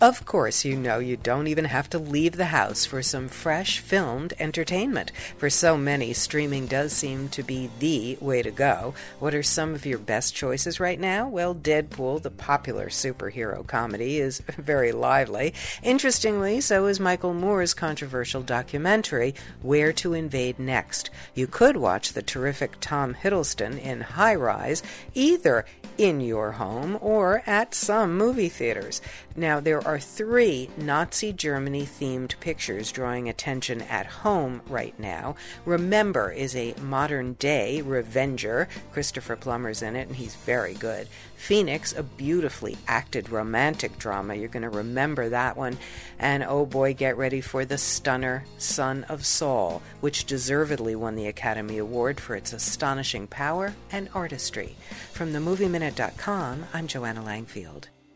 Of course, you know you don't even have to leave the house for some fresh filmed entertainment. For so many, streaming does seem to be the way to go. What are some of your best choices right now? Well, Deadpool, the popular superhero comedy, is very lively. Interestingly, so is Michael Moore's controversial documentary, Where to Invade Next. You could watch the terrific Tom Hiddleston in High Rise, either in your home or at some movie theaters. Now, there are three Nazi Germany themed pictures drawing attention at home right now. Remember is a modern day Revenger. Christopher Plummer's in it, and he's very good. Phoenix, a beautifully acted romantic drama. You're going to remember that one. And oh boy, get ready for The Stunner, Son of Saul, which deservedly won the Academy Award for its astonishing power and artistry. From themovieminute.com, I'm Joanna Langfield.